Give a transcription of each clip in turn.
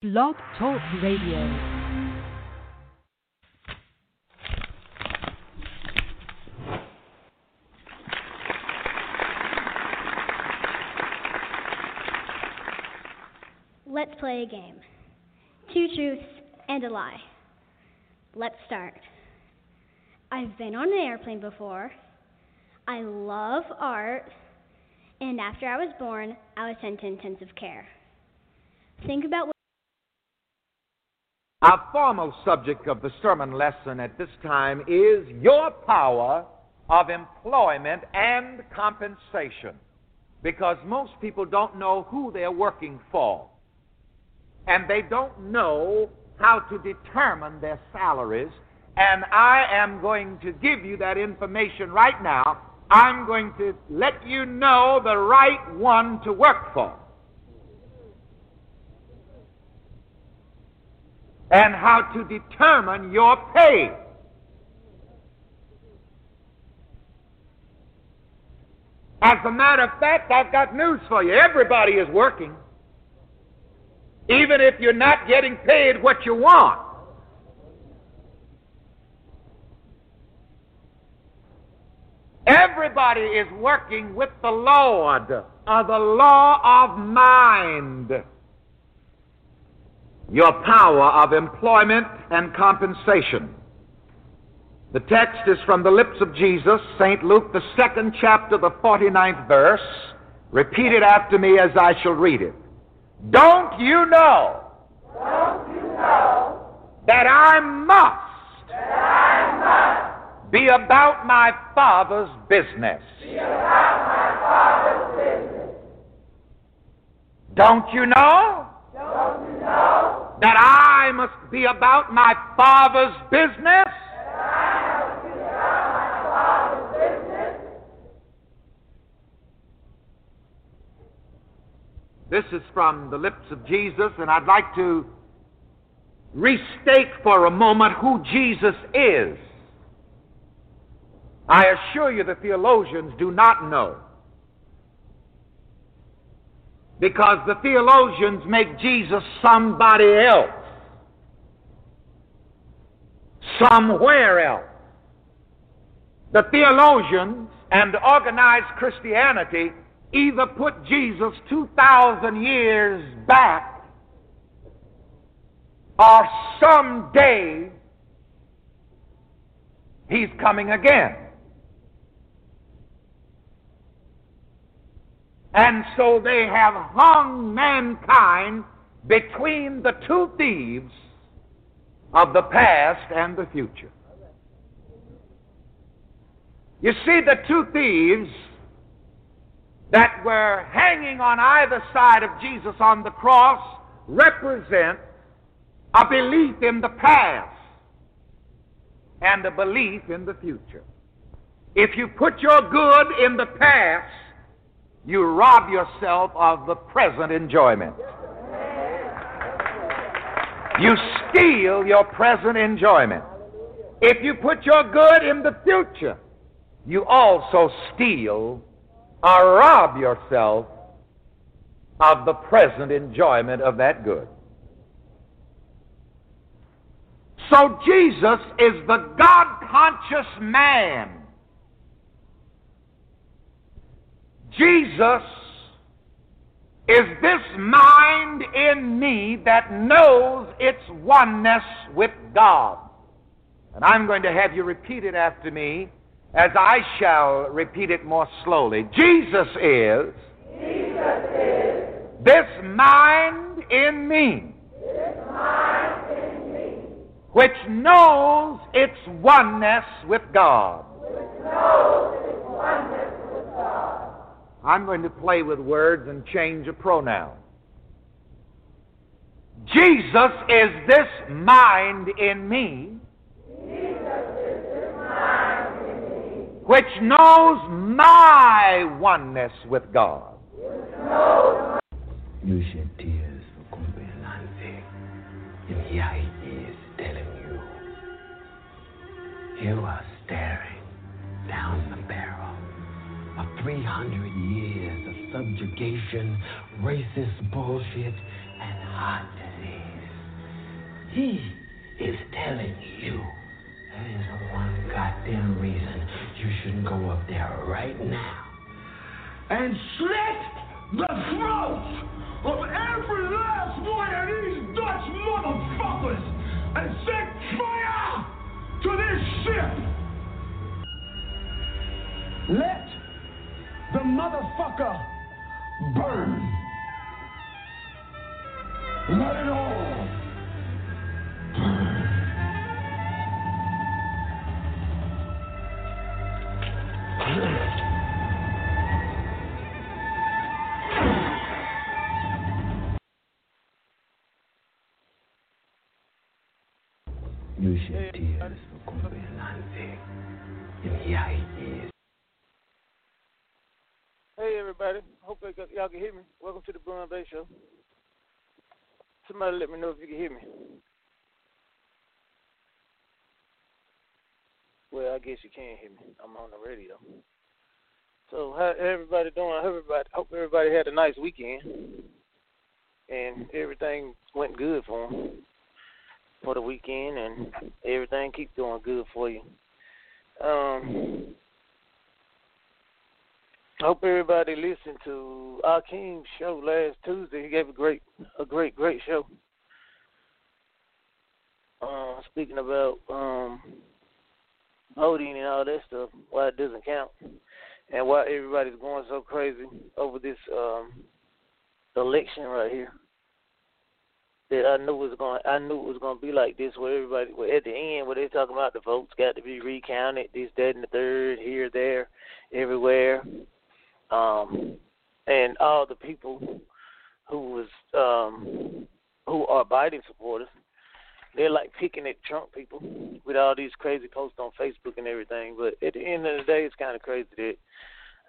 Blog Talk Radio. Let's play a game. Two truths and a lie. Let's start. I've been on an airplane before. I love art. And after I was born, I was sent to intensive care. Think about. Our formal subject of the sermon lesson at this time is your power of employment and compensation. Because most people don't know who they're working for. And they don't know how to determine their salaries. And I am going to give you that information right now. I'm going to let you know the right one to work for. And how to determine your pay. As a matter of fact, I've got news for you. Everybody is working. Even if you're not getting paid what you want. Everybody is working with the Lord, or the law of mind your power of employment and compensation. The text is from the lips of Jesus, St. Luke, the second chapter, the 49th verse. Repeat it after me as I shall read it. Don't you know, Don't you know that I must, that I must be about my Father's business? be about my Father's business? Don't you know Don't you know that I must be about my Father's business? This is from the lips of Jesus, and I'd like to restate for a moment who Jesus is. I assure you the theologians do not know. Because the theologians make Jesus somebody else, somewhere else. The theologians and organized Christianity either put Jesus 2,000 years back or someday he's coming again. And so they have hung mankind between the two thieves of the past and the future. You see, the two thieves that were hanging on either side of Jesus on the cross represent a belief in the past and a belief in the future. If you put your good in the past, you rob yourself of the present enjoyment. You steal your present enjoyment. If you put your good in the future, you also steal or rob yourself of the present enjoyment of that good. So Jesus is the God conscious man. Jesus is this mind in me that knows its oneness with God. And I'm going to have you repeat it after me as I shall repeat it more slowly. Jesus is Jesus is this mind in me mind in me, which knows its oneness with God. which knows its oneness with God. I'm going to play with words and change a pronoun. Jesus is this mind in me which knows my oneness with God. You shed tears for Kumbe Lanze, and here he is telling you. You are of 300 years of subjugation, racist bullshit, and heart disease. he is telling you there is one goddamn reason you shouldn't go up there right now and slit the throats of every last one of these Dutch motherfuckers and set fire to this ship. Let the motherfucker burn. Let it all y'all can hear me. Welcome to the Bunn Bey Show. Somebody let me know if you can hear me. Well, I guess you can hear me. I'm on the radio. So how everybody doing? Everybody hope everybody had a nice weekend, and everything went good for them for the weekend, and everything keep doing good for you. Um, hope everybody listened to Akeem's show last Tuesday. He gave a great, a great, great show. Uh, speaking about um, voting and all that stuff, why it doesn't count, and why everybody's going so crazy over this um, election right here. That I knew was going, I knew it was going to be like this. Where everybody, where at the end, where they're talking about the votes got to be recounted, this, that, and the third, here, there, everywhere um, and all the people who was um, who are Biden supporters, they're like picking at Trump people with all these crazy posts on Facebook and everything. But at the end of the day, it's kind of crazy that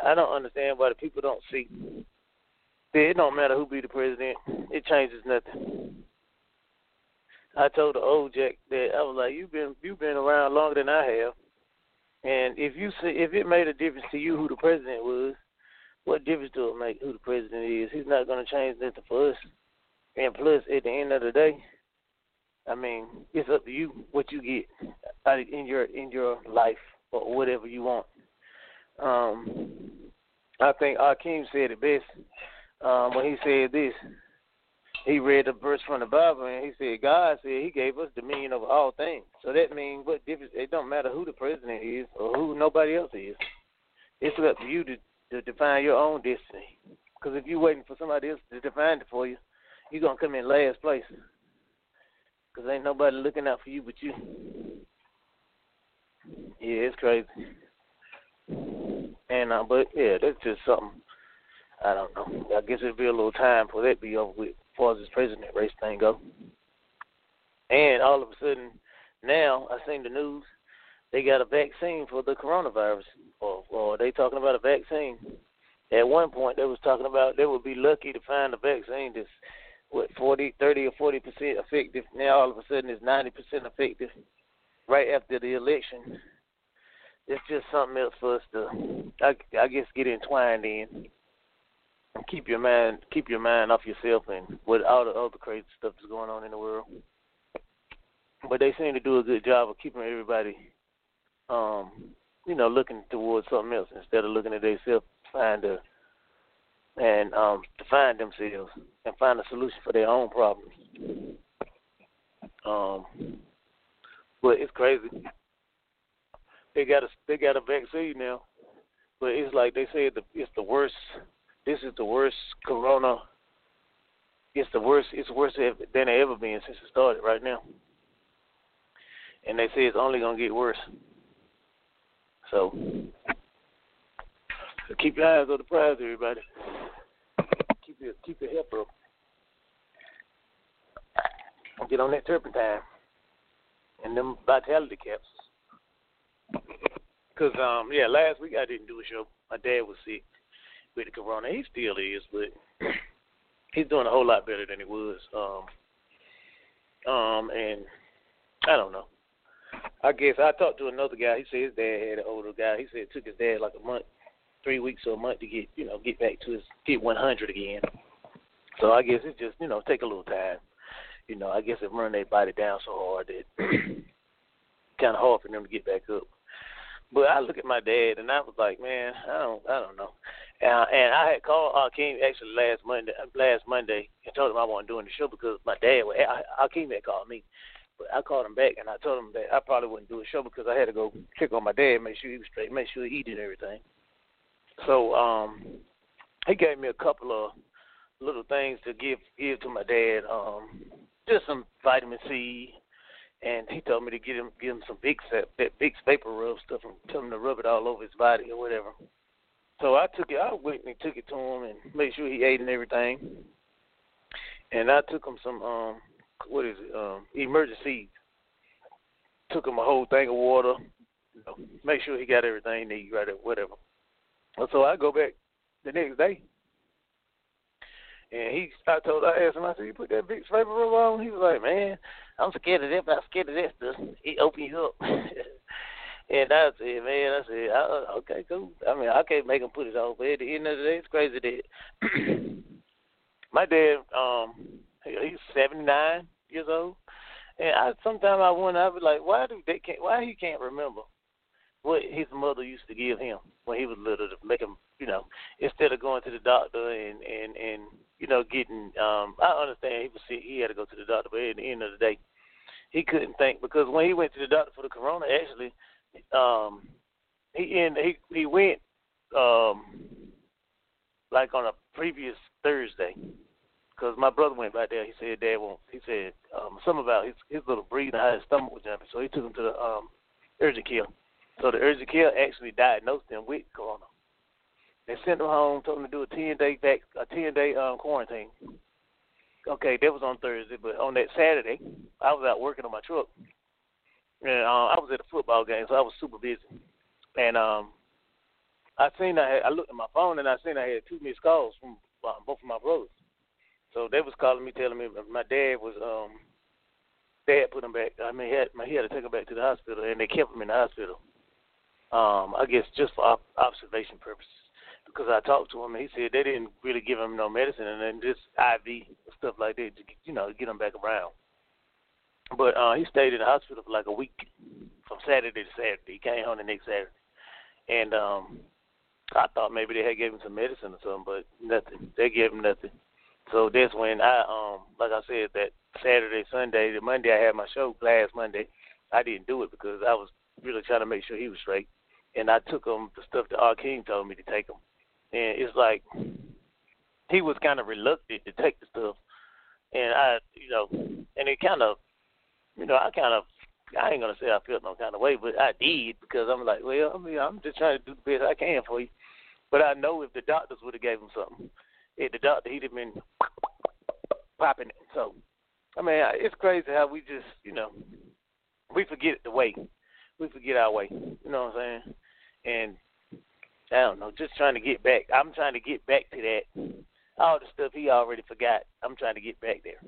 I don't understand why the people don't see that it don't matter who be the president, it changes nothing. I told the old Jack that I was like, you've been you've been around longer than I have, and if you see if it made a difference to you who the president was, what difference do it make who the president is? He's not going to change nothing for us. And plus, at the end of the day, I mean, it's up to you what you get in your in your life or whatever you want. Um, I think Akeem said it best um, when he said this. He read a verse from the Bible and he said, God said He gave us dominion over all things. So that means what difference? It don't matter who the president is or who nobody else is. It's up to you to to define your own destiny. Because if you're waiting for somebody else to define it for you, you're gonna come in last place. Because ain't nobody looking out for you but you. Yeah, it's crazy. And uh, but yeah, that's just something. I don't know. I guess it'll be a little time for that to be over with, as far as this president race thing go. And all of a sudden, now I seen the news they got a vaccine for the coronavirus, or, they talking about a vaccine. At one point, they was talking about they would be lucky to find a vaccine that's what 40, 30, or forty percent effective. Now all of a sudden it's ninety percent effective. Right after the election, it's just something else for us to, I, I guess, get entwined in. Keep your mind, keep your mind off yourself and with all the other crazy stuff that's going on in the world. But they seem to do a good job of keeping everybody um, you know, looking towards something else instead of looking at themselves, trying to and um, to find themselves and find a solution for their own problems. Um, but it's crazy. They got a they got a vaccine now, but it's like they say the it's the worst. This is the worst corona. It's the worst. It's worse than it ever been since it started. Right now, and they say it's only gonna get worse. So, so keep your eyes on the prize, everybody. Keep your keep your head up. Get on that turpentine and them vitality caps. Cause um yeah, last week I didn't do a show. My dad was sick with the corona. He still is, but he's doing a whole lot better than he was. Um um and I don't know. I guess I talked to another guy. He said his dad had an older guy. He said it took his dad like a month, three weeks or a month to get you know get back to his get 100 again. So I guess it just you know take a little time. you know, I guess it run their body down so hard that kind of hard for them to get back up. But I look at my dad and I was like, man, I don't, I don't know. Uh, and I had called Akeem actually last Monday, last Monday, and told him I wasn't doing the show because my dad, was, Akeem had called me, I called him back and I told him that I probably wouldn't do a show because I had to go check on my dad, make sure he was straight, make sure he did everything. So um, he gave me a couple of little things to give give to my dad. Um, just some vitamin C, and he told me to get him give him some big big vapor rub stuff and tell him to rub it all over his body or whatever. So I took it. I went and took it to him and made sure he ate and everything. And I took him some um what is it um emergency. Took him a whole thing of water. You know, make sure he got everything he need right at whatever. So I go back the next day and he, I told, I asked him, I said, you put that big flavor rub on? He was like, man, I'm scared of that, but I'm scared of that stuff. It open you up. and I said, man, I said, oh, okay, cool. I mean, I can't make him put it on, but at the end of the day, it's crazy that my dad, um, he's 79 years old, and I sometimes I wonder, I be like, why do they can't, why he can't remember what his mother used to give him when he was little to make him, you know, instead of going to the doctor and and and you know getting. um I understand he was sick, he had to go to the doctor, but at the end of the day, he couldn't think because when he went to the doctor for the corona, actually, um, he and he he went um like on a previous Thursday because my brother went back there. He said Dad won't. He said um, something about his his little breathing, how his stomach was jumping. So he took him to the um, urgent care. So the urgent care actually diagnosed him with corona. They sent him home, told him to do a ten day back, a ten day um, quarantine. Okay, that was on Thursday, but on that Saturday, I was out working on my truck, and uh, I was at a football game, so I was super busy. And um, I seen I had, I looked at my phone and I seen I had two missed calls from uh, both of my brothers. So they was calling me, telling me my dad was um, dad put him back. I mean, he had, he had to take him back to the hospital, and they kept him in the hospital um, I guess just for op- observation purposes. Because I talked to him and he said they didn't really give him no medicine and then just IV stuff like that to you know get him back around. But uh, he stayed in the hospital for like a week, from Saturday to Saturday. He came home the next Saturday, and um, I thought maybe they had gave him some medicine or something, but nothing. They gave him nothing. So that's when I, um, like I said, that Saturday, Sunday, the Monday I had my show last Monday. I didn't do it because I was really trying to make sure he was straight. And I took him the stuff that Akeem told me to take him, and it's like he was kind of reluctant to take the stuff, and I, you know, and it kind of, you know, I kind of, I ain't gonna say I felt no kind of way, but I did because I'm like, well, I mean, I'm just trying to do the best I can for you, but I know if the doctors would have gave him something, if the doctor he'd have been popping it. So, I mean, it's crazy how we just, you know, we forget the way we forget our way. You know what I'm saying? And I don't know, just trying to get back. I'm trying to get back to that. All the stuff he already forgot. I'm trying to get back there.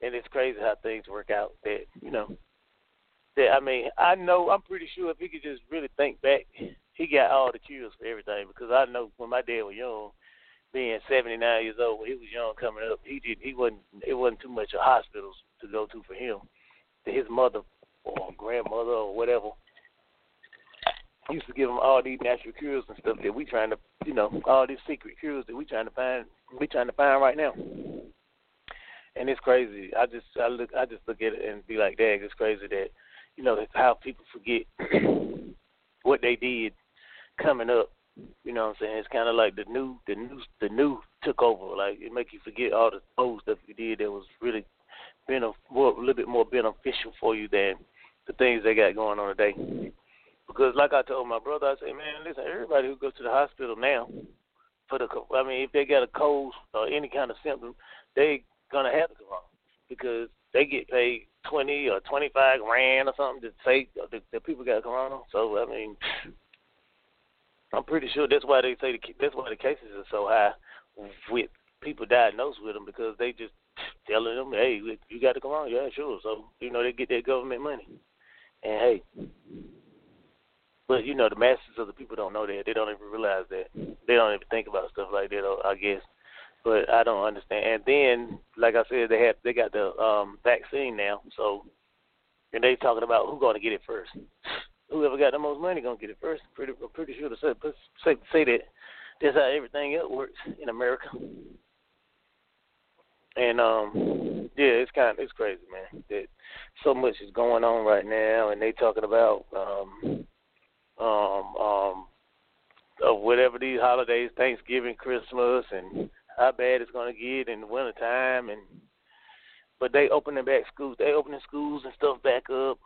And it's crazy how things work out. That you know, that I mean, I know. I'm pretty sure if he could just really think back, he got all the cures for everything. Because I know when my dad was young, being 79 years old, he was young coming up, he did. He wasn't. It wasn't too much of hospitals to go to for him. His mother or grandmother or whatever used to give them all these natural cures and stuff that we trying to, you know, all these secret cures that we trying to find, we trying to find right now. And it's crazy. I just, I look, I just look at it and be like, "Dang, it's crazy that, you know, how people forget what they did coming up." You know what I'm saying? It's kind of like the new, the new, the new took over. Like it make you forget all the old stuff you did that was really been a a little bit more beneficial for you than the things they got going on today. Because like I told my brother, I said, man, listen, everybody who goes to the hospital now for the, I mean, if they got a cold or any kind of symptom, they gonna have the corona because they get paid twenty or twenty five grand or something to say uh, that, that people got corona. So I mean, I'm pretty sure that's why they say the, that's why the cases are so high with people diagnosed with them because they just telling them, hey, you got the corona, yeah, sure. So you know they get their government money, and hey, but you know, the masses of the people don't know that. They don't even realize that. They don't even think about stuff like that. I guess. but I don't understand. And then, like I said, they have they got the um vaccine now, so and they talking about who's going to get it first. Whoever got the most money gonna get it first. Pretty, pretty sure to say, say, say that that's how everything else works in America. And um, yeah, it's kind of it's crazy, man. That so much is going on right now, and they talking about um, um, um, of whatever these holidays, Thanksgiving, Christmas, and how bad it's gonna get in the winter time, and but they opening back schools, they opening schools and stuff back up.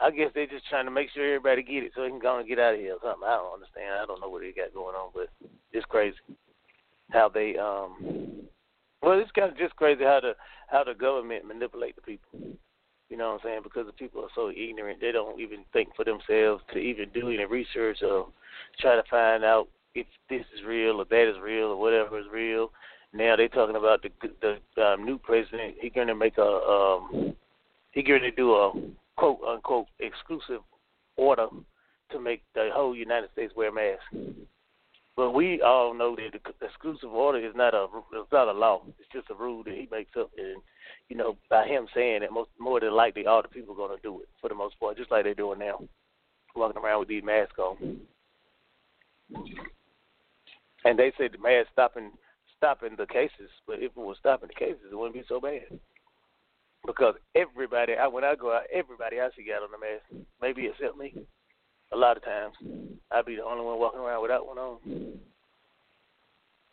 I guess they're just trying to make sure everybody get it so they can go and get out of here or something. I don't understand. I don't know what they got going on, but it's crazy how they um well it's kind of just crazy how the how the government manipulate the people. You know what I'm saying? Because the people are so ignorant, they don't even think for themselves to even do any research or try to find out if this is real or that is real or whatever is real. Now they're talking about the the um, new president. He's going to make a um, he's going to do a quote unquote exclusive order to make the whole United States wear masks. But we all know that the exclusive order is not a it's not a law. It's just a rule that he makes up, and you know by him saying it, most more than likely all the people are going to do it for the most part, just like they're doing now, walking around with these masks on. And they said the mask stopping stopping the cases, but if it was stopping the cases, it wouldn't be so bad because everybody, I when I go out, everybody I see got on the mask. Maybe except me. A lot of times, I'd be the only one walking around without one on.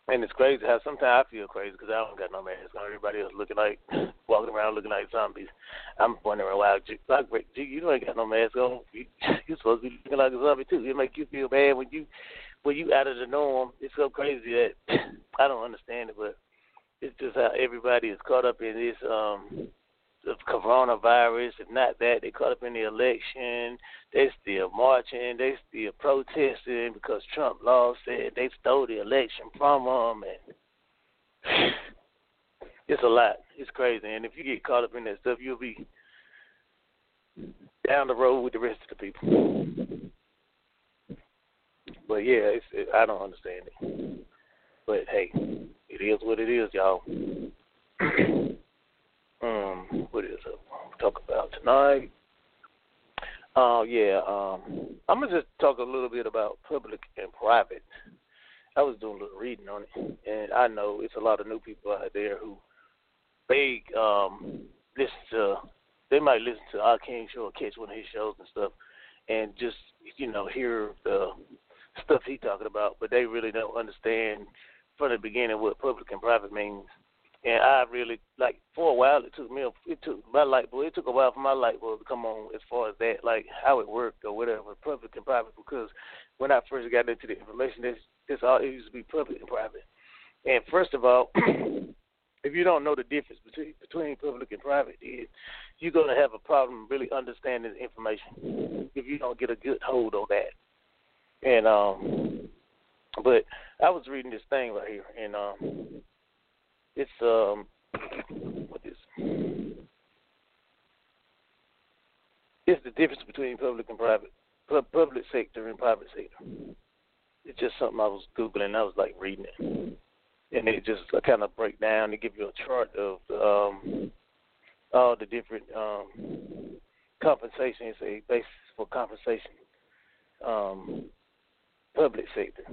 And it's crazy how sometimes I feel crazy because I don't got no mask on. Everybody else looking like walking around looking like zombies. I'm wondering why. Like, G, you ain't got no mask on. You, you're supposed to be looking like a zombie too. It make you feel bad when you when you out of the norm. It's so crazy that I don't understand it, but it's just how everybody is caught up in this um the coronavirus. If not that, they caught up in the election. They still marching. They still protesting because Trump lost it. They stole the election from them, and it's a lot. It's crazy. And if you get caught up in that stuff, you'll be down the road with the rest of the people. But yeah, it's, it, I don't understand it. But hey, it is what it is, y'all. um, what is it? We'll talk about tonight. Oh uh, yeah, um, I'm gonna just talk a little bit about public and private. I was doing a little reading on it, and I know it's a lot of new people out there who they um, listen to. They might listen to our King show or catch one of his shows and stuff, and just you know hear the stuff he talking about, but they really don't understand from the beginning what public and private means and I really like for a while it took me it took my light bulb it took a while for my light bulb to come on as far as that like how it worked or whatever public and private because when I first got into the information this this all it used to be public and private. And first of all if you don't know the difference between between public and private it, you're to have a problem really understanding the information if you don't get a good hold on that. And um but I was reading this thing right here and um it's um what is it's the difference between public and private public sector and private sector. It's just something I was googling. I was like reading it, and it just kind of break down. They give you a chart of um, all the different um, compensation. It's a basis for compensation. Um, public sector,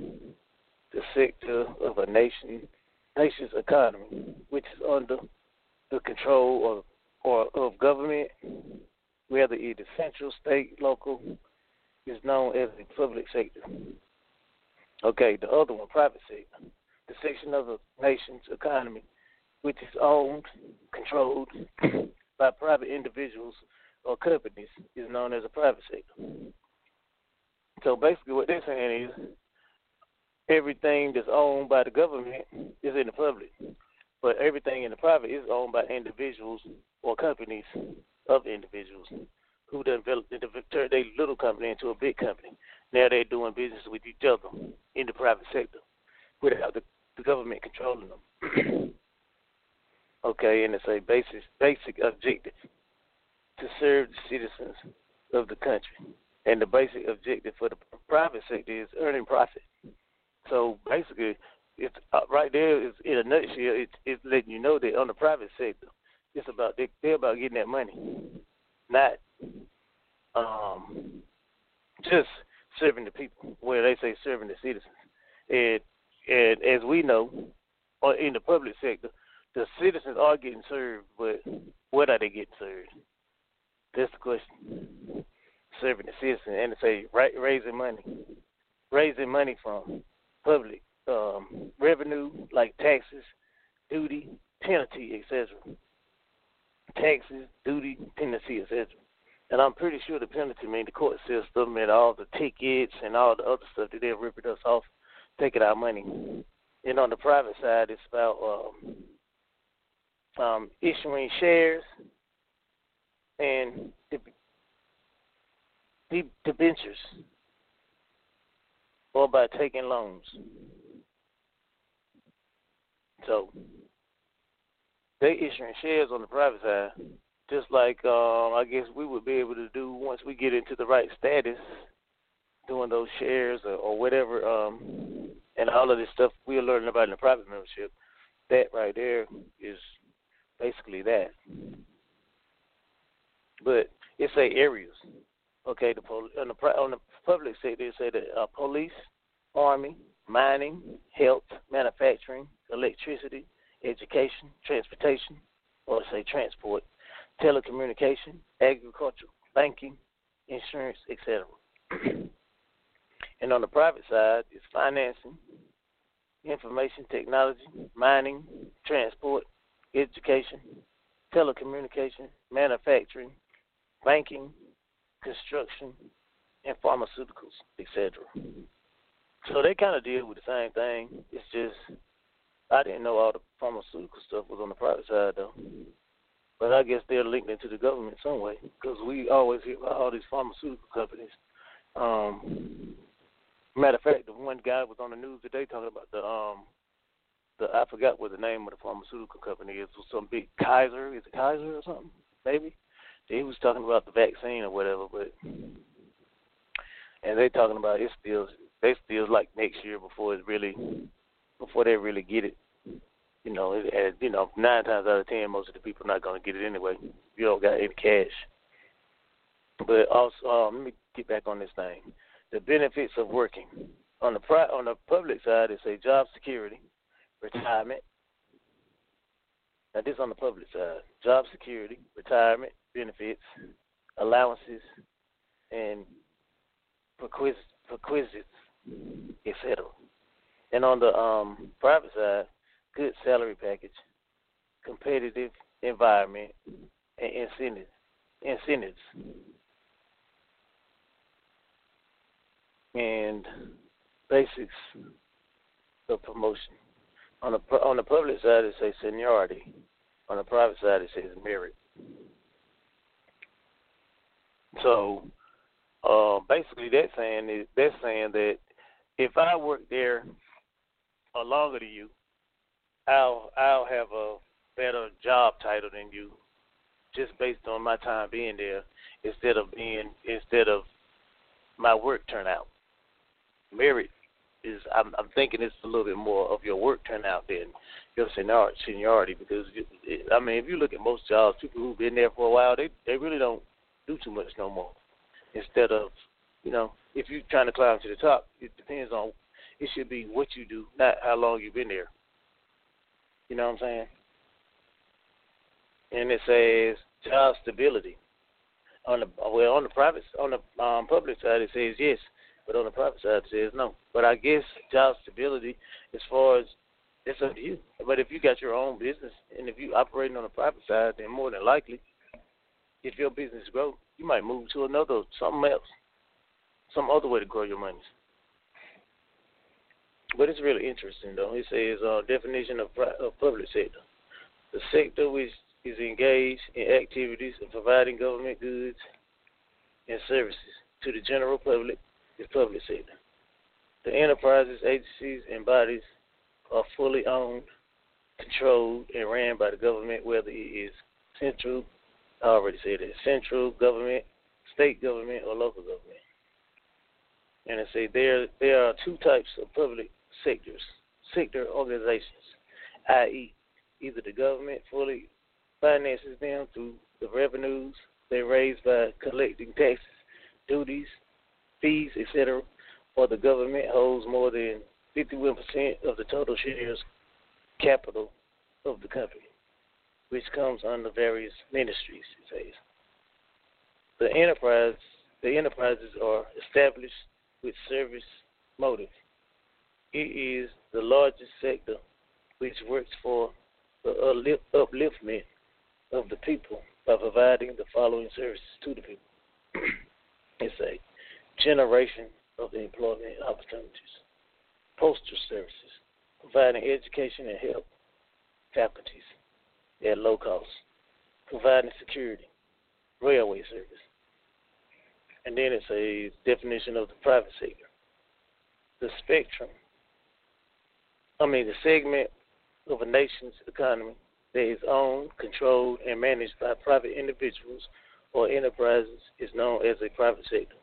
the sector of a nation nation's economy, which is under the control of or of government, whether it is central, state, local, is known as the public sector. Okay, the other one, private sector, the section of the nation's economy which is owned, controlled by private individuals or companies, is known as a private sector. So basically, what they're saying is everything that's owned by the government is in the public, but everything in the private is owned by individuals or companies of individuals who developed turned their little company into a big company. Now they're doing business with each other in the private sector without the, the government controlling them. okay, and it's a basic basic objective to serve the citizens of the country. And the basic objective for the private sector is earning profit. So basically, it's uh, right there. It's, in a nutshell, it's it's letting you know that on the private sector, it's about they, they're about getting that money, not um just serving the people. Where they say serving the citizens, and and as we know, or in the public sector, the citizens are getting served, but what are they getting served? That's the question. Serving the citizen and to say right, raising money, raising money from public um, revenue like taxes, duty, penalty, etc. Taxes, duty, penalty, etc. And I'm pretty sure the penalty mean the court system and all the tickets and all the other stuff that they're ripping us off, taking our money. And on the private side, it's about um, um, issuing shares and debentures or by taking loans. So they issuing shares on the private side, just like um, I guess we would be able to do once we get into the right status, doing those shares or, or whatever, um, and all of this stuff we are learning about in the private membership. That right there is basically that. But it's a areas. Okay, the on the on the public sector, say that uh, police, army, mining, health, manufacturing, electricity, education, transportation, or say transport, telecommunication, agriculture, banking, insurance, etc. and on the private side, it's financing, information technology, mining, transport, education, telecommunication, manufacturing, banking, construction, and pharmaceuticals, etc. So they kind of deal with the same thing. It's just I didn't know all the pharmaceutical stuff was on the private side though. But I guess they're linked into the government some way because we always hear about all these pharmaceutical companies. Um, matter of fact, the one guy was on the news today talking about the um, the I forgot what the name of the pharmaceutical company is. Was some big Kaiser. Is it Kaiser or something? Maybe. He was talking about the vaccine or whatever, but and they talking about it still they still like next year before it really before they really get it. You know, and you know, nine times out of ten, most of the people not to get it anyway. You don't got any cash. But also, um, let me get back on this thing. The benefits of working on the pri- on the public side, it's a job security, retirement. Now, this on the public side: job security, retirement, benefits, allowances, and perquisites, etc. And on the um, private side, good salary package, competitive environment, and incentives. Incentives. And basics of promotion. On the on the public side, it says seniority. On the private side, it says merit. So, uh, basically, that's saying is that's saying that if I work there or longer than you, I'll I'll have a better job title than you, just based on my time being there, instead of being instead of my work turnout. Merit is I'm, I'm thinking it's a little bit more of your work turnout than your seniority because I mean if you look at most jobs, people who've been there for a while, they they really don't do too much no more. Instead of you know if you're trying to climb to the top, it depends on it should be what you do, not how long you've been there. You know what I'm saying? And it says job stability. On the well, on the private, on the um, public side, it says yes, but on the private side, it says no. But I guess job stability, as far as it's up to you. But if you got your own business and if you operating on the private side, then more than likely, if your business grows, you might move to another something else, some other way to grow your money. But it's really interesting, though. It says uh, definition of, of public sector: the sector which is engaged in activities of providing government goods and services to the general public is public sector. The enterprises, agencies, and bodies are fully owned, controlled, and ran by the government, whether it is central, I already said it, central government, state government, or local government. And I say there there are two types of public sectors sector organizations, i.e., either the government fully finances them through the revenues they raise by collecting taxes, duties, fees, etc., or the government holds more than 51% of the total shares capital of the company, which comes under various ministries, says. The enterprise the enterprises are established with service motive. It is the largest sector which works for the upliftment of the people by providing the following services to the people. it's a generation of employment opportunities, postal services, providing education and help faculties at low cost, providing security, railway service. And then it's a definition of the private sector. The spectrum, I mean, the segment of a nation's economy that is owned, controlled, and managed by private individuals or enterprises is known as a private sector.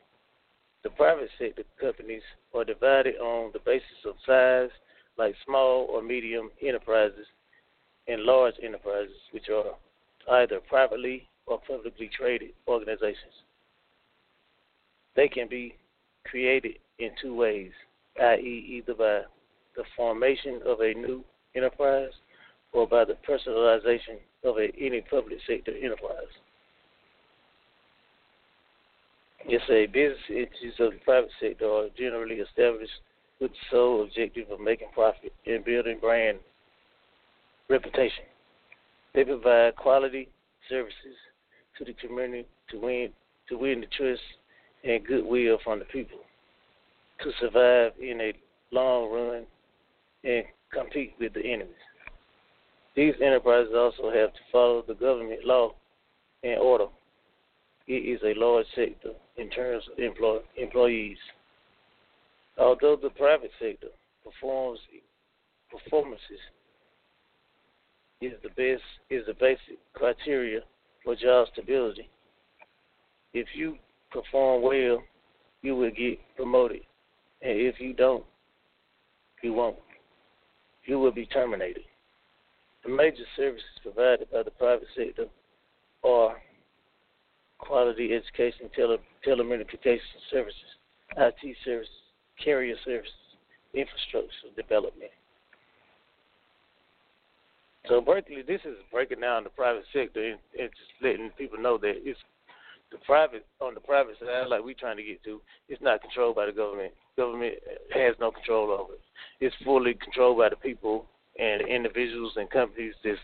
The private sector companies are divided on the basis of size, like small or medium enterprises, and large enterprises, which are either privately or publicly traded organizations. They can be created in two ways, i.e., either by the formation of a new enterprise or by the personalization of a, any public sector enterprise. Yes, a business entities of the private sector are generally established with the sole objective of making profit and building brand reputation. They provide quality services to the community to win to win the trust and goodwill from the people to survive in a long run and compete with the enemies. These enterprises also have to follow the government law and order. It is a large sector in terms of employ- employees. Although the private sector performs performances is the best is the basic criteria for job stability. If you perform well, you will get promoted. And if you don't, you won't. You will be terminated. The major services provided by the private sector are quality education, tele, telecommunication services, IT services, carrier services, infrastructure development. So Berkeley, this is breaking down the private sector and, and just letting people know that it's the private on the private side, like we're trying to get to, it's not controlled by the government. Government has no control over it. It's fully controlled by the people and individuals and companies that's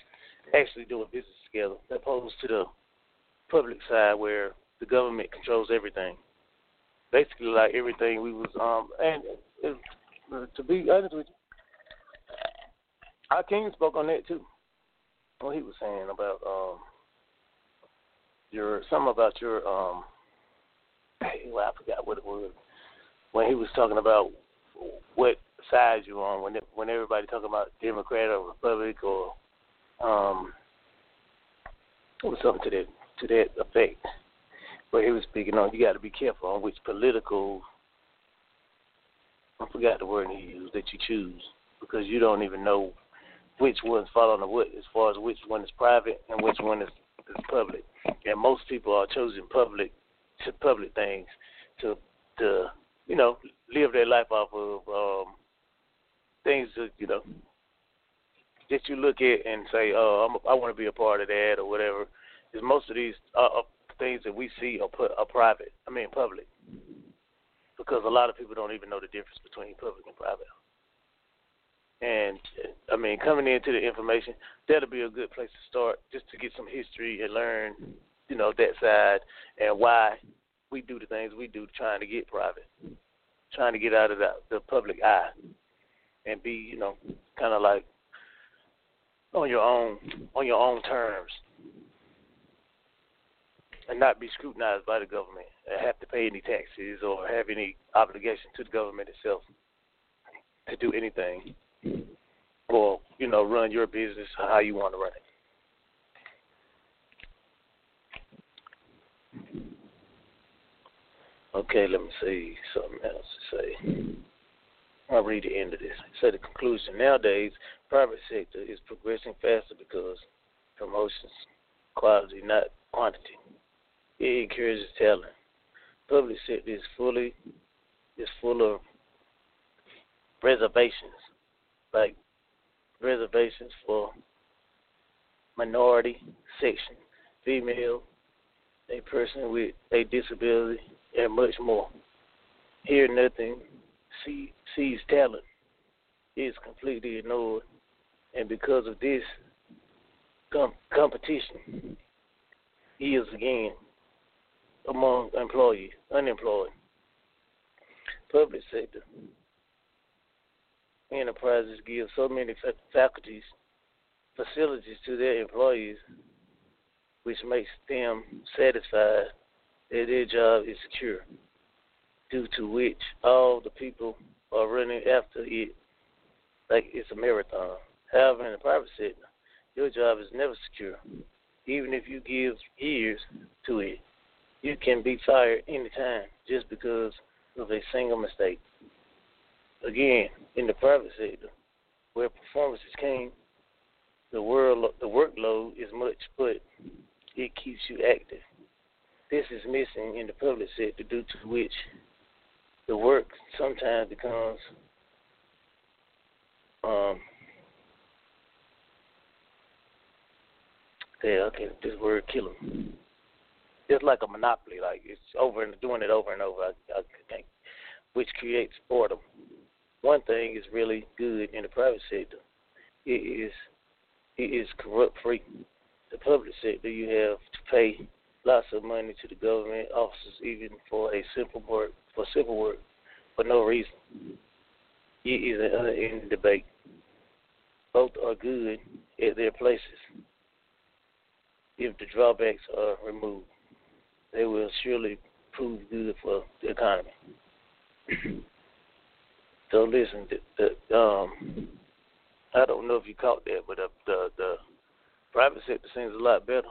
actually doing business together, opposed to the public side where the government controls everything. Basically, like everything we was um and uh, to be honest with you, our king spoke on that too. What he was saying about um your something about your um well I forgot what it was. When he was talking about what side you're on when when everybody talking about Democrat or Republic or um was something to that to that effect. Where he was speaking on you got to be careful on which political I forgot the word he used that you choose because you don't even know which ones fall under what as far as which one is private and which one is, is public. And most people are choosing public to public things to to you know live their life off of um, things that you know that you look at and say, "Oh, I'm, I want to be a part of that" or whatever. Is most of these uh, things that we see are put are private. I mean public, because a lot of people don't even know the difference between public and private. And I mean, coming into the information, that'll be a good place to start, just to get some history and learn, you know, that side and why we do the things we do, trying to get private, trying to get out of the, the public eye, and be, you know, kind of like on your own, on your own terms, and not be scrutinized by the government, and have to pay any taxes or have any obligation to the government itself to do anything or you know run your business how you want to run it. Okay, let me see something else to say. I'll read the end of this. So the conclusion nowadays, private sector is progressing faster because promotions, quality, not quantity. It encourages talent. Public sector is fully is full of reservations, like reservations for minority section, female, a person with a disability, and much more. Here, nothing see, sees talent is completely ignored, and because of this com- competition, he is again among employees, unemployed. Public sector enterprises give so many faculties, facilities to their employees, which makes them satisfied that their job is secure, due to which all the people are running after it like it's a marathon. However, in the private sector, your job is never secure. Even if you give years to it, you can be fired anytime just because of a single mistake. Again, in the private sector, where performance is king, the world the workload is much, but it keeps you active. This is missing in the public sector, due to which the work sometimes becomes um, yeah, okay, this word killing. It's like a monopoly, like it's over and doing it over and over. I, I think, which creates boredom. One thing is really good in the private sector. It is it is corrupt free. The public sector, you have to pay lots of money to the government officers, even for a simple work for simple work, for no reason. It is an unending debate. Both are good at their places. If the drawbacks are removed they will surely prove good for the economy. so listen, um, I don't know if you caught that, but the, the the private sector seems a lot better.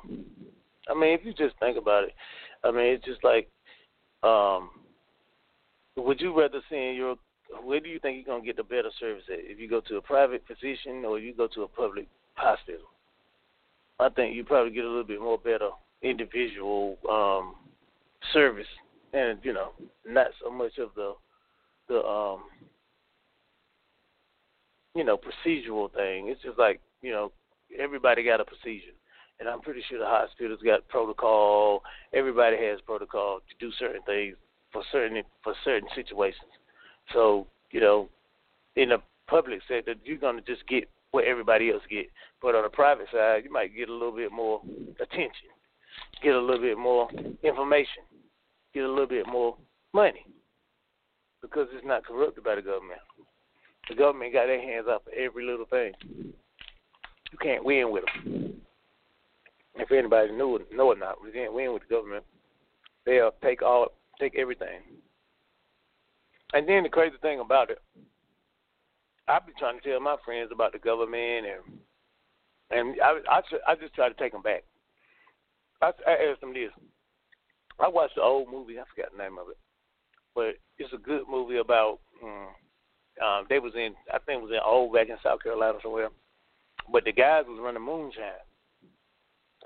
I mean, if you just think about it, I mean, it's just like, um, would you rather see in your where do you think you're gonna get the better service at? If you go to a private physician or you go to a public hospital? I think you probably get a little bit more better individual um, service, and you know, not so much of the the um, you know procedural thing. It's just like you know, everybody got a procedure, and I'm pretty sure the hospitals got protocol. Everybody has protocol to do certain things for certain for certain situations. So you know, in the public sector, you're gonna just get what everybody else get. But on the private side, you might get a little bit more attention get a little bit more information, get a little bit more money because it's not corrupted by the government. The government got their hands up for every little thing. You can't win with them. If anybody knew know or not, we can't win with the government. They'll take all, take everything. And then the crazy thing about it, I've been trying to tell my friends about the government, and and I I, I just try to take them back. I, I asked them this. I watched the old movie. I forgot the name of it, but it's a good movie about. Um, um, they was in. I think it was in old back in South Carolina somewhere. But the guys was running moonshine,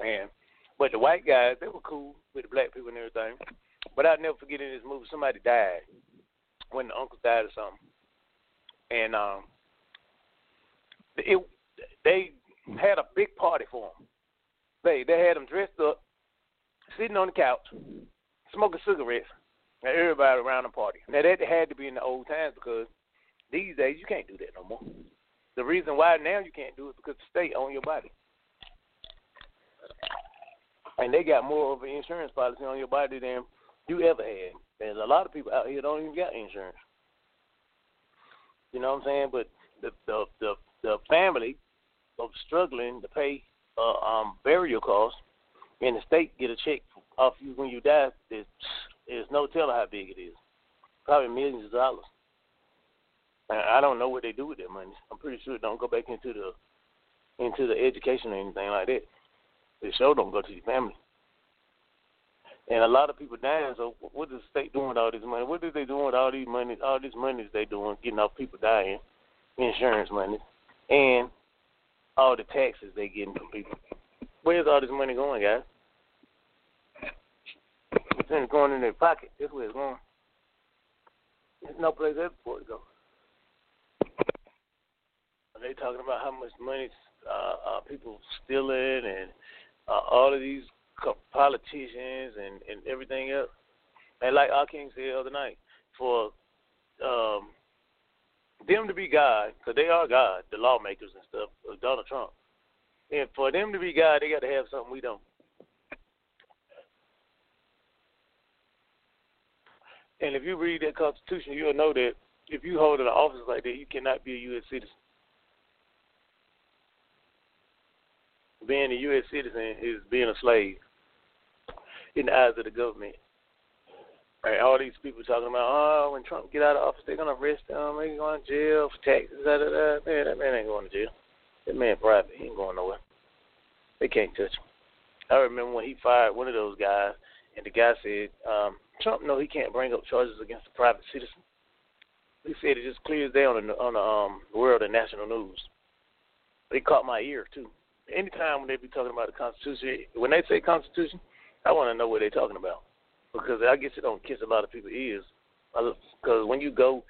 and but the white guys they were cool with the black people and everything. But I'll never forget in this movie somebody died when the uncle died or something, and um, it they had a big party for him. They they had him dressed up sitting on the couch, smoking cigarettes, and everybody around the party. Now that had to be in the old times because these days you can't do that no more. The reason why now you can't do it because the state own your body. And they got more of an insurance policy on your body than you ever had. And a lot of people out here don't even got insurance. You know what I'm saying? But the the the, the family of struggling to pay uh, um, burial costs and the state get a check off you when you die, there's, there's no telling how big it is. Probably millions of dollars. I don't know what they do with that money. I'm pretty sure it don't go back into the into the education or anything like that. It sure don't go to your family. and a lot of people dying. So what is the state doing with all this money? What are they doing with all these money? All this money they doing, getting off people dying, insurance money, and all the taxes they getting from people. Where's all this money going, guys? It's going in their pocket. That's where it's going. There's no place else for it to go. They talking about how much money uh, uh, people stealing and uh, all of these politicians and, and everything else. And like our King said the other night, for um, them to be God, because they are God, the lawmakers and stuff, uh, Donald Trump. And for them to be God, they got to have something we don't. And if you read that Constitution, you'll know that if you hold an office like that, you cannot be a U.S. citizen. Being a U.S. citizen is being a slave in the eyes of the government. Right, all these people talking about, oh, when Trump get out of office, they're gonna arrest him, he's going to jail for taxes, da da da. Man, that man ain't going to jail. That man private, he ain't going nowhere. They can't touch him. I remember when he fired one of those guys, and the guy said, um, Trump no, he can't bring up charges against a private citizen. He said it just clears down on the, on the um, world and national news. They caught my ear too. Anytime when they be talking about the Constitution, when they say Constitution, I want to know what they're talking about because I guess it don't kiss a lot of people's ears. Because when you go,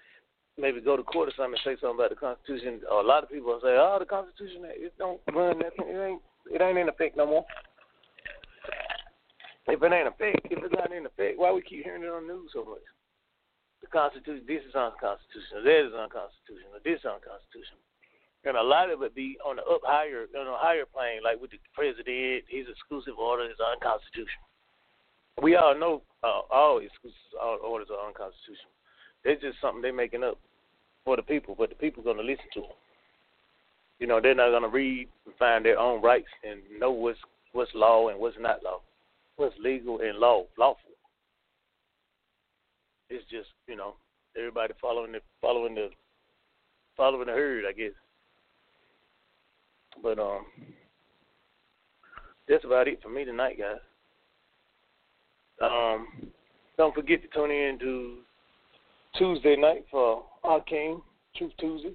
maybe go to court or something and say something about the Constitution, a lot of people will say, "Oh, the Constitution, it don't run nothing. It ain't, it ain't in effect no more." If it ain't in effect, if it's not in effect, why we keep hearing it on the news so much? The Constitution, this is unconstitutional, that is unconstitutional, this is unconstitutional. And a lot of it be on the up higher, on a higher plane, like with the president, his exclusive order is unconstitutional. We all know uh, all exclusive orders are unconstitutional. It's just something they're making up for the people, but the people going to listen to them. You know, they're not going to read and find their own rights and know what's what's law and what's not law what's legal and law lawful. It's just you know everybody following the following the following the herd, I guess. But um, that's about it for me tonight, guys. Um, don't forget to tune in to Tuesday night for Arcane Truth Tuesday.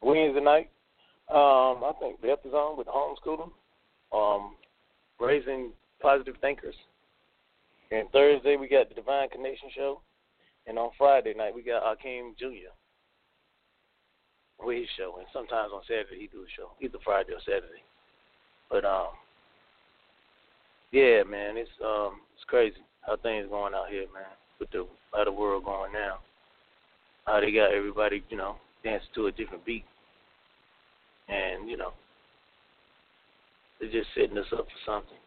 Wednesday night, um, I think Beth is on with homeschooling. Um, raising Positive Thinkers. And Thursday we got the Divine Connection show, and on Friday night we got Akeem Jr. with his show, and sometimes on Saturday he do a show, either Friday or Saturday. But um, yeah, man, it's um, it's crazy how things going out here, man, with the how the world going now. How they got everybody, you know, dancing to a different beat, and you know, they're just setting us up for something.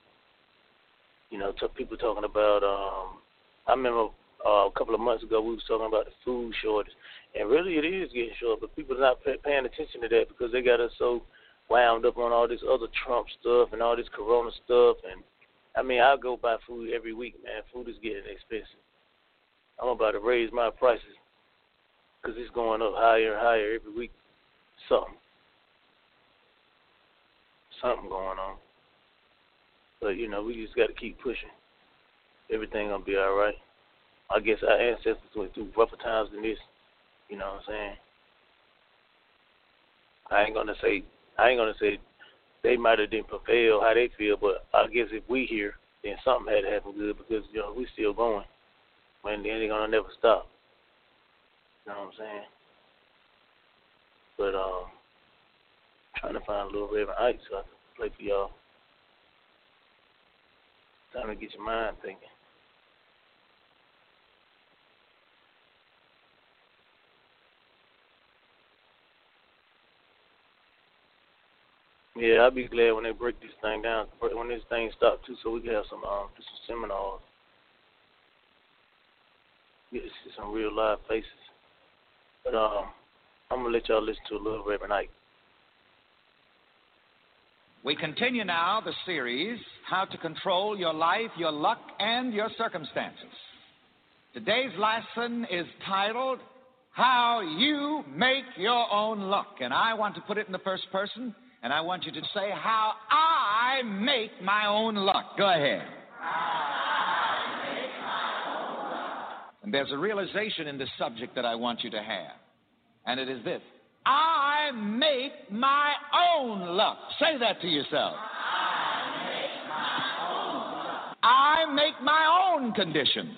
You know, t- people talking about. Um, I remember uh, a couple of months ago we was talking about the food shortage, and really it is getting short, but people are not pay- paying attention to that because they got us so wound up on all this other Trump stuff and all this Corona stuff. And I mean, I go buy food every week, man. Food is getting expensive. I'm about to raise my prices because it's going up higher and higher every week. Something, something going on. But you know, we just got to keep pushing. Everything gonna be all right. I guess our ancestors went through rougher times than this. You know what I'm saying? I ain't gonna say I ain't gonna say they might have didn't prevail how they feel, but I guess if we here, then something had to happen good because you know we still going. Man, they ain't gonna never stop. You know what I'm saying? But um, trying to find a little Reverend Ike so I can play for y'all. Time to get your mind thinking. Yeah, I'll be glad when they break this thing down, when this thing stops too, so we can have some um some seminars. Get to see some real live faces. But um, I'm gonna let y'all listen to a little Reverend Ike. We continue now the series, How to Control Your Life, Your Luck, and Your Circumstances. Today's lesson is titled, How You Make Your Own Luck. And I want to put it in the first person, and I want you to say, How I Make My Own Luck. Go ahead. And there's a realization in this subject that I want you to have. And it is this I make my own luck. Say that to yourself. I make my own conditions.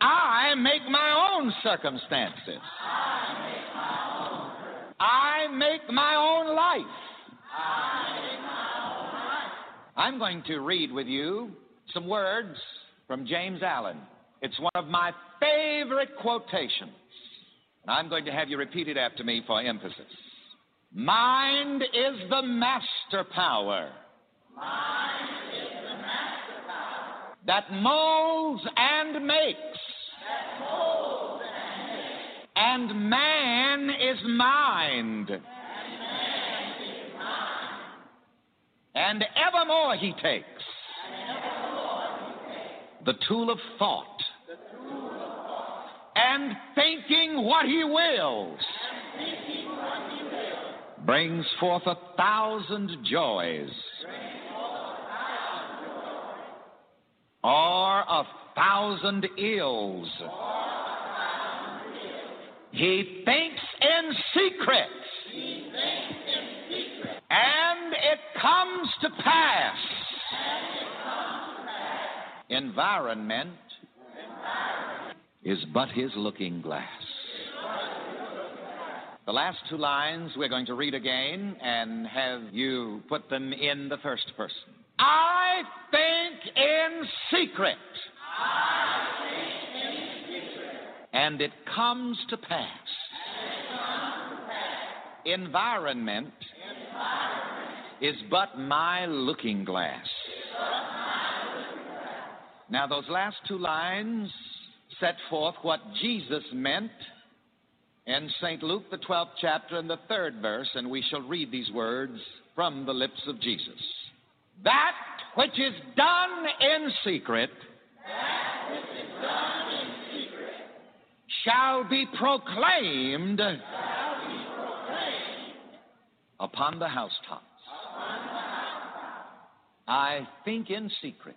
I make my own circumstances. I make my own life. I'm going to read with you some words from James Allen. It's one of my favorite quotations. And I'm going to have you repeat it after me for emphasis. Mind is the master power. Mind is the master power. That molds and makes. That molds and makes. And man is mind. And. Evermore he takes. The tool of thought and thinking what he wills brings forth a thousand joys or a thousand ills. He thinks in secret. And it comes to pass. Environment is but his looking glass. The last two lines we're going to read again and have you put them in the first person. I think in secret. Think in secret. And it comes to pass. Environment, is but my looking glass. Now, those last two lines set forth what Jesus meant in St. Luke, the 12th chapter, and the third verse, and we shall read these words from the lips of Jesus. That which is done in secret, done in secret shall, be proclaimed, shall be proclaimed upon the housetops. Upon the housetops. I think in secret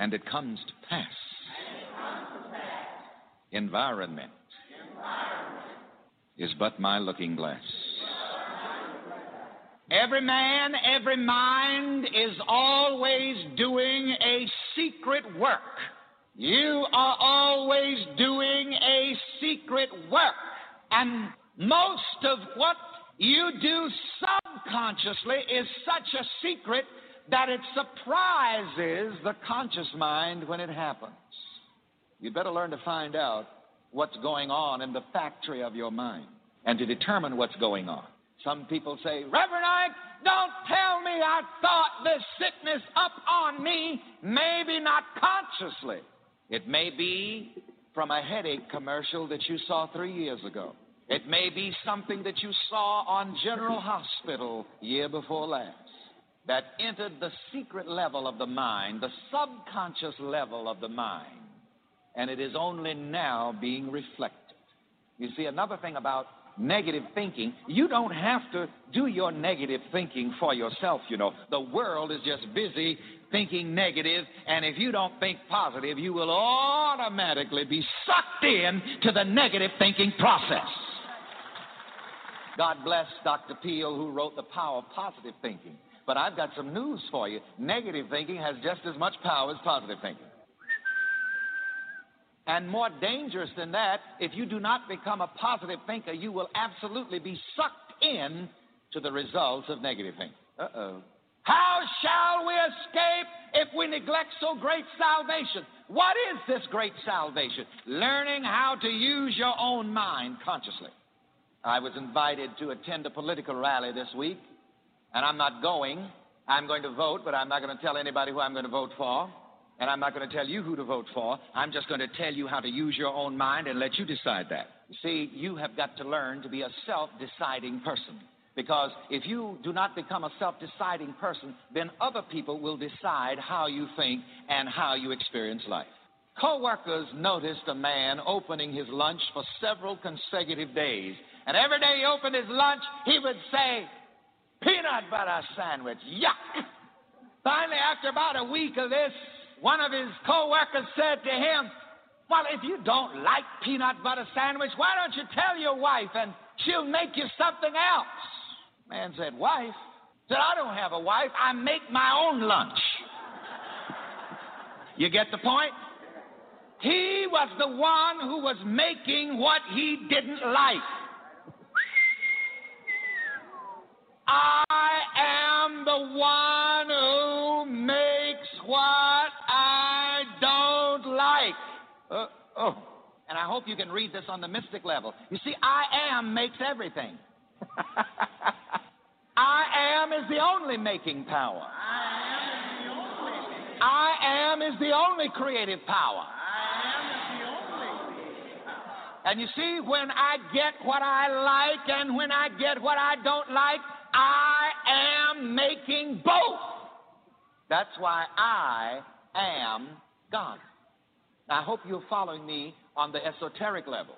and it comes to pass. Environment, is but my looking glass. Every man, every mind is always doing a secret work. You are always doing a secret work. And most of what you do subconsciously is such a secret that it surprises the conscious mind when it happens. You'd better learn to find out what's going on in the factory of your mind and to determine what's going on. Some people say, Reverend Ike, don't tell me I thought this sickness up on me, maybe not consciously. It may be from a headache commercial that you saw three years ago. It may be something that you saw on General Hospital year before last that entered the secret level of the mind, the subconscious level of the mind, and it is only now being reflected. You see, another thing about negative thinking, you don't have to do your negative thinking for yourself, you know. The world is just busy thinking negative, and if you don't think positive, you will automatically be sucked in to the negative thinking process. God bless Dr. Peale, who wrote The Power of Positive Thinking. But I've got some news for you. Negative thinking has just as much power as positive thinking. And more dangerous than that, if you do not become a positive thinker, you will absolutely be sucked in to the results of negative thinking. Uh oh. How shall we escape if we neglect so great salvation? What is this great salvation? Learning how to use your own mind consciously. I was invited to attend a political rally this week and I'm not going. I'm going to vote, but I'm not going to tell anybody who I'm going to vote for. And I'm not going to tell you who to vote for. I'm just going to tell you how to use your own mind and let you decide that. You see, you have got to learn to be a self deciding person. Because if you do not become a self deciding person, then other people will decide how you think and how you experience life. Co workers noticed a man opening his lunch for several consecutive days. And every day he opened his lunch, he would say, Peanut butter sandwich. Yuck. Finally, after about a week of this, one of his co-workers said to him, Well, if you don't like peanut butter sandwich, why don't you tell your wife and she'll make you something else? Man said, Wife? Said, I don't have a wife. I make my own lunch. you get the point? He was the one who was making what he didn't like. I am the one who makes what I don't like. Uh, oh, and I hope you can read this on the mystic level. You see, I am makes everything. I am is the only making power. I am is the only creative power. And you see, when I get what I like and when I get what I don't like, I am making both. That's why I am God. I hope you're following me on the esoteric level.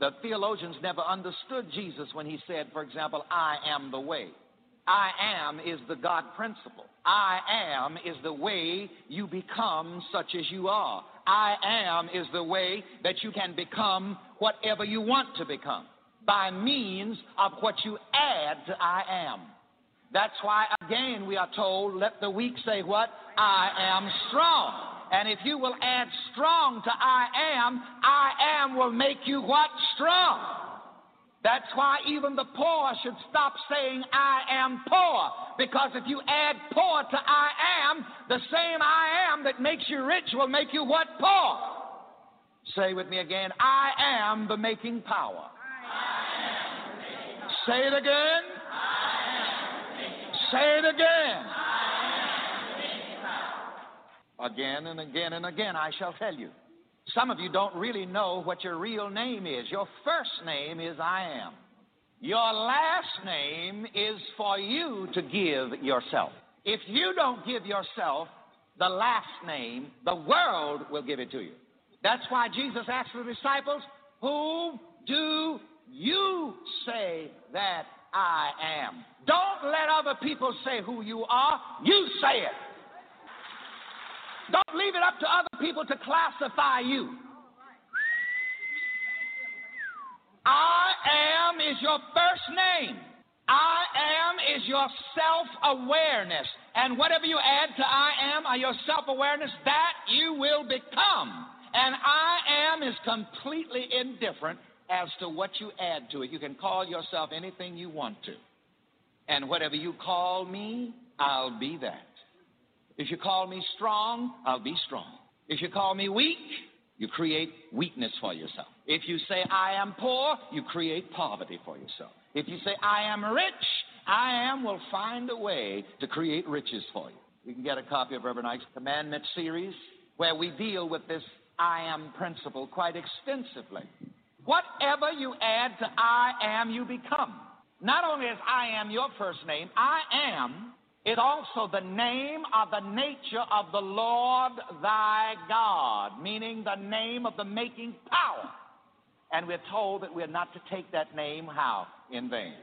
The theologians never understood Jesus when he said, for example, I am the way. I am is the God principle. I am is the way you become such as you are. I am is the way that you can become whatever you want to become by means of what you add to I am. That's why, again, we are told, let the weak say what? I am strong. And if you will add strong to I am, I am will make you what? Strong. That's why even the poor should stop saying, I am poor. Because if you add poor to I am, the same I am that makes you rich will make you what? Poor. Say with me again, I am the making power. Say it again. Say it again. Again and again and again, I shall tell you. Some of you don't really know what your real name is. Your first name is I am. Your last name is for you to give yourself. If you don't give yourself the last name, the world will give it to you. That's why Jesus asked the disciples, Who do you say that I am? Don't let other people say who you are. You say it. Don't leave it up to other people to classify you. I am is your first name. I am is your self awareness. And whatever you add to I am or your self awareness, that you will become. And I am is completely indifferent as to what you add to it. You can call yourself anything you want to. And whatever you call me, I'll be that. If you call me strong, I'll be strong. If you call me weak, you create weakness for yourself. If you say I am poor, you create poverty for yourself. If you say I am rich, I am will find a way to create riches for you. You can get a copy of Reverend Ike's Commandment series where we deal with this I am principle quite extensively. Whatever you add to I am, you become. Not only is I am your first name, I am is also the name of the nature of the Lord thy God, meaning the name of the making power. And we're told that we're not to take that name how? In vain.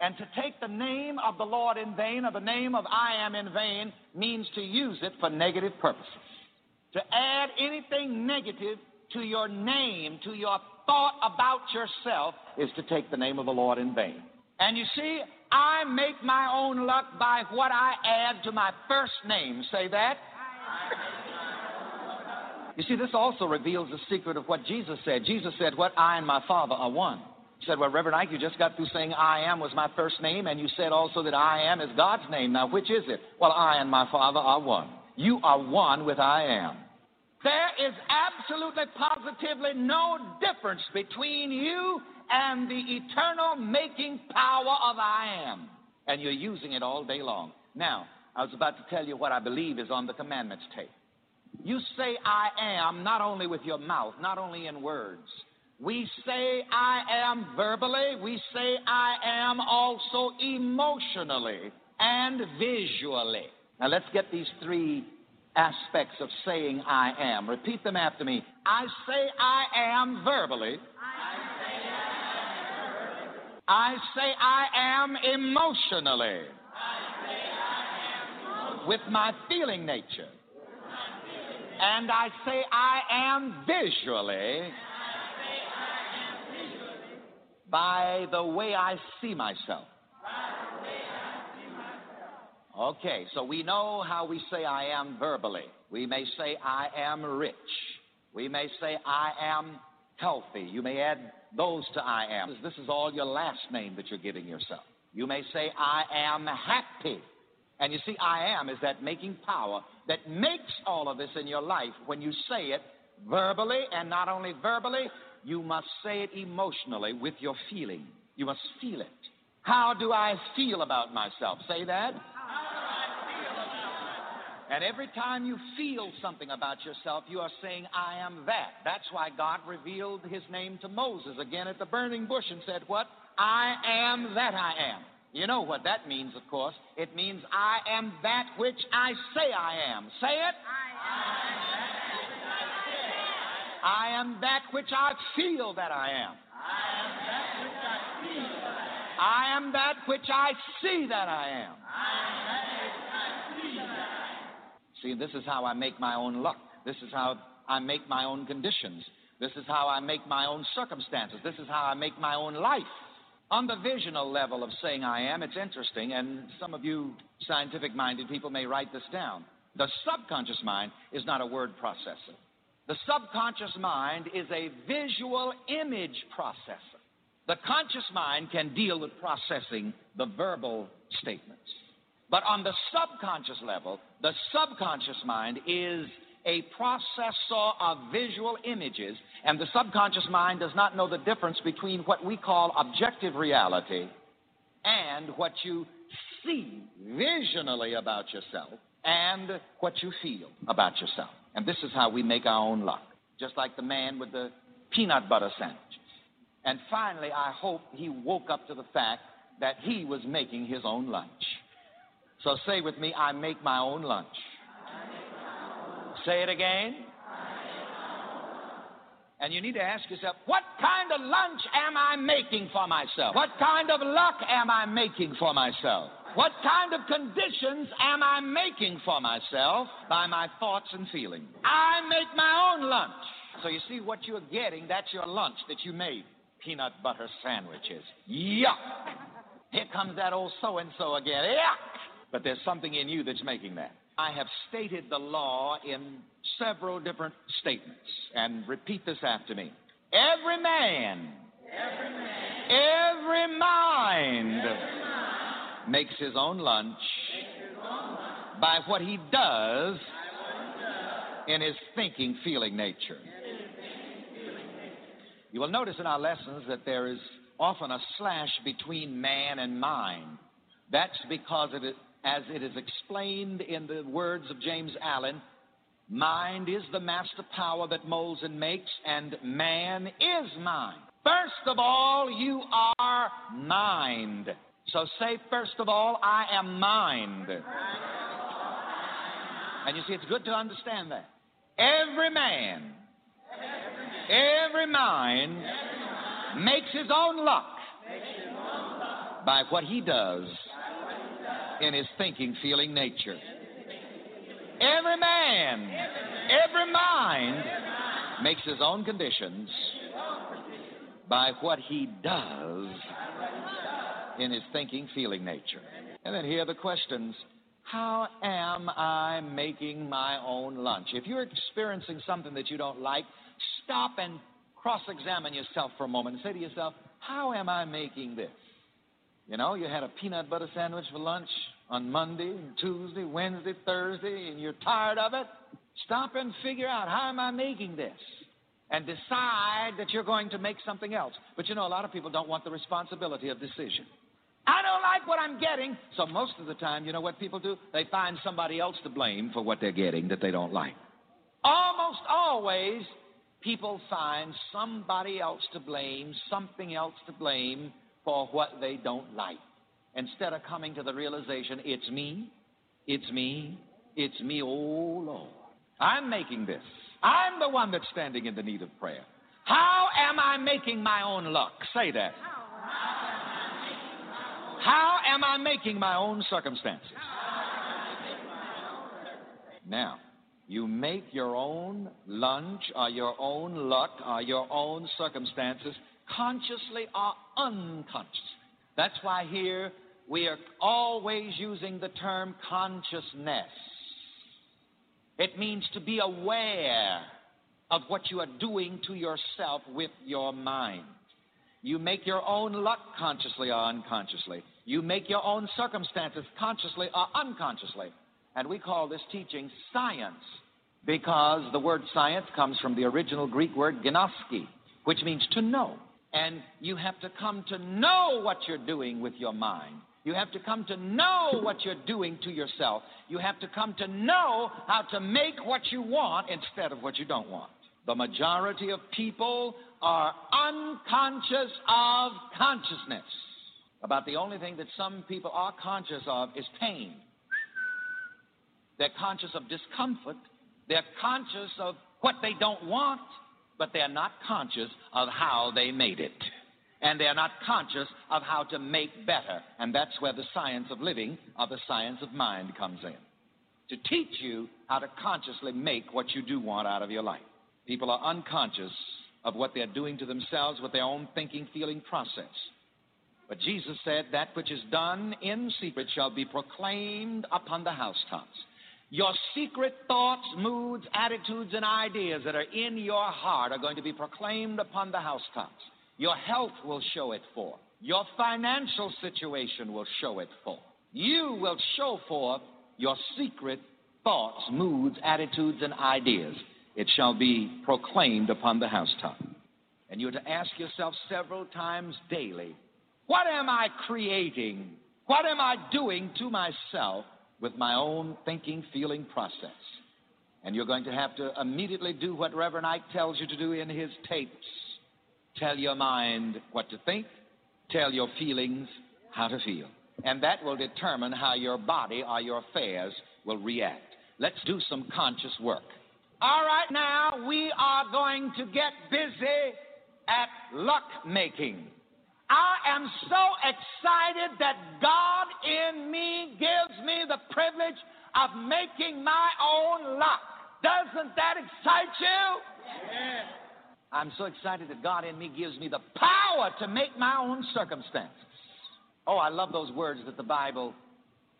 And to take the name of the Lord in vain, or the name of I am in vain, means to use it for negative purposes. To add anything negative to your name, to your thought about yourself, is to take the name of the Lord in vain. And you see, I make my own luck by what I add to my first name. Say that. You see, this also reveals the secret of what Jesus said. Jesus said, What I and my Father are one. He said, Well, Reverend Ike, you just got through saying I am was my first name, and you said also that I am is God's name. Now, which is it? Well, I and my Father are one. You are one with I am. There is absolutely, positively no difference between you and the eternal making power of I am. And you're using it all day long. Now, I was about to tell you what I believe is on the commandments tape. You say I am not only with your mouth, not only in words. We say I am verbally, we say I am also emotionally and visually. Now let's get these three aspects of saying I am. Repeat them after me. I say I am verbally. I say I am emotionally. with my feeling nature. And I say I am visually by the way I see myself. Okay, so we know how we say I am verbally. We may say I am rich. We may say I am healthy. You may add those to I am. This is all your last name that you're giving yourself. You may say I am happy. And you see, I am is that making power that makes all of this in your life when you say it verbally, and not only verbally, you must say it emotionally with your feeling. You must feel it. How do I feel about myself? Say that. And every time you feel something about yourself, you are saying, I am that. That's why God revealed his name to Moses again at the burning bush and said, What? I am that I am. You know what that means, of course. It means I am that which I say I am. Say it. I am I am that which I feel that I am. I am that which I am that which I see that I am. See, this is how I make my own luck. This is how I make my own conditions. This is how I make my own circumstances. This is how I make my own life. On the visional level of saying I am, it's interesting, and some of you scientific minded people may write this down. The subconscious mind is not a word processor. The subconscious mind is a visual image processor. The conscious mind can deal with processing the verbal statements. But on the subconscious level, the subconscious mind is a processor of visual images, and the subconscious mind does not know the difference between what we call objective reality and what you see visionally about yourself and what you feel about yourself. And this is how we make our own luck, just like the man with the peanut butter sandwiches. And finally, I hope he woke up to the fact that he was making his own lunch. So say with me, I make my own lunch. Say it again. And you need to ask yourself, what kind of lunch am I making for myself? What kind of luck am I making for myself? What kind of conditions am I making for myself by my thoughts and feelings? I make my own lunch. So you see what you're getting, that's your lunch that you made. Peanut butter sandwiches. Yuck! Here comes that old so and so again. Yuck! But there's something in you that's making that. I have stated the law in several different statements. And repeat this after me. Every man, every, man, every mind, every mind makes his own lunch, by what he does, what he does in his thinking, feeling nature. You will notice in our lessons that there is often a slash between man and mind. That's because it as it is explained in the words of James Allen, mind is the master power that molds and makes, and man is mind. First of all, you are mind. So say, first of all, I am mind. And you see, it's good to understand that. Every man, every mind makes his own luck by what he does in his thinking, feeling nature. Every man, every mind makes his own conditions by what he does in his thinking, feeling nature. And then here are the questions. How am I making my own lunch? If you're experiencing something that you don't like, stop and cross examine yourself for a moment and say to yourself, How am I making this? You know, you had a peanut butter sandwich for lunch on Monday, Tuesday, Wednesday, Thursday, and you're tired of it. Stop and figure out how am I making this? And decide that you're going to make something else. But you know, a lot of people don't want the responsibility of decision. I don't like what I'm getting. So most of the time, you know what people do? They find somebody else to blame for what they're getting that they don't like. Almost always, people find somebody else to blame, something else to blame for what they don't like. Instead of coming to the realization, it's me, it's me, it's me, oh Lord. I'm making this. I'm the one that's standing in the need of prayer. How am I making my own luck? Say that. How am I making my own circumstances? Now, you make your own lunch or your own luck or your own circumstances consciously or unconsciously. That's why here we are always using the term consciousness. It means to be aware of what you are doing to yourself with your mind. You make your own luck consciously or unconsciously. You make your own circumstances consciously or unconsciously. And we call this teaching science because the word science comes from the original Greek word gnoski, which means to know. And you have to come to know what you're doing with your mind. You have to come to know what you're doing to yourself. You have to come to know how to make what you want instead of what you don't want. The majority of people are unconscious of consciousness. About the only thing that some people are conscious of is pain. They're conscious of discomfort. They're conscious of what they don't want, but they're not conscious of how they made it. And they're not conscious of how to make better. And that's where the science of living or the science of mind comes in. To teach you how to consciously make what you do want out of your life. People are unconscious of what they're doing to themselves with their own thinking, feeling process. But Jesus said, That which is done in secret shall be proclaimed upon the housetops. Your secret thoughts, moods, attitudes, and ideas that are in your heart are going to be proclaimed upon the housetops. Your health will show it forth. Your financial situation will show it forth. You will show forth your secret thoughts, moods, attitudes, and ideas it shall be proclaimed upon the housetop. And you're to ask yourself several times daily what am I creating? What am I doing to myself with my own thinking, feeling process? And you're going to have to immediately do what Reverend Ike tells you to do in his tapes tell your mind what to think, tell your feelings how to feel. And that will determine how your body or your affairs will react. Let's do some conscious work. All right, now we are going to get busy at luck making. I am so excited that God in me gives me the privilege of making my own luck. Doesn't that excite you? I'm so excited that God in me gives me the power to make my own circumstances. Oh, I love those words that the Bible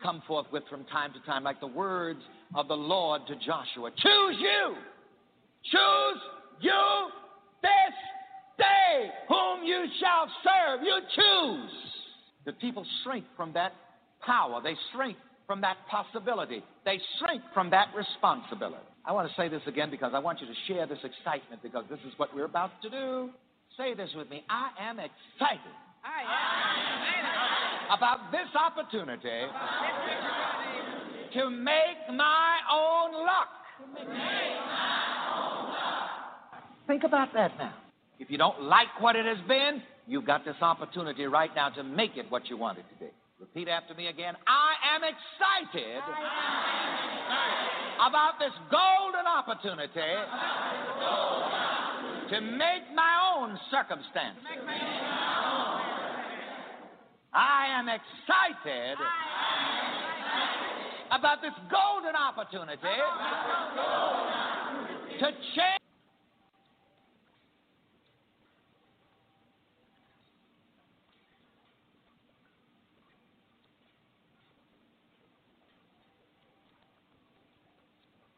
come forth with from time to time, like the words of the Lord to Joshua Choose you! Choose you this day whom you shall serve. You choose. The people shrink from that power, they shrink from that possibility, they shrink from that responsibility. I want to say this again because I want you to share this excitement because this is what we're about to do. Say this with me I am excited. I am about this opportunity to make my own luck. Think about that now. If you don't like what it has been, you've got this opportunity right now to make it what you want it to be. Repeat after me again. I am excited about this golden opportunity to make my own circumstances. I am excited about this golden opportunity to change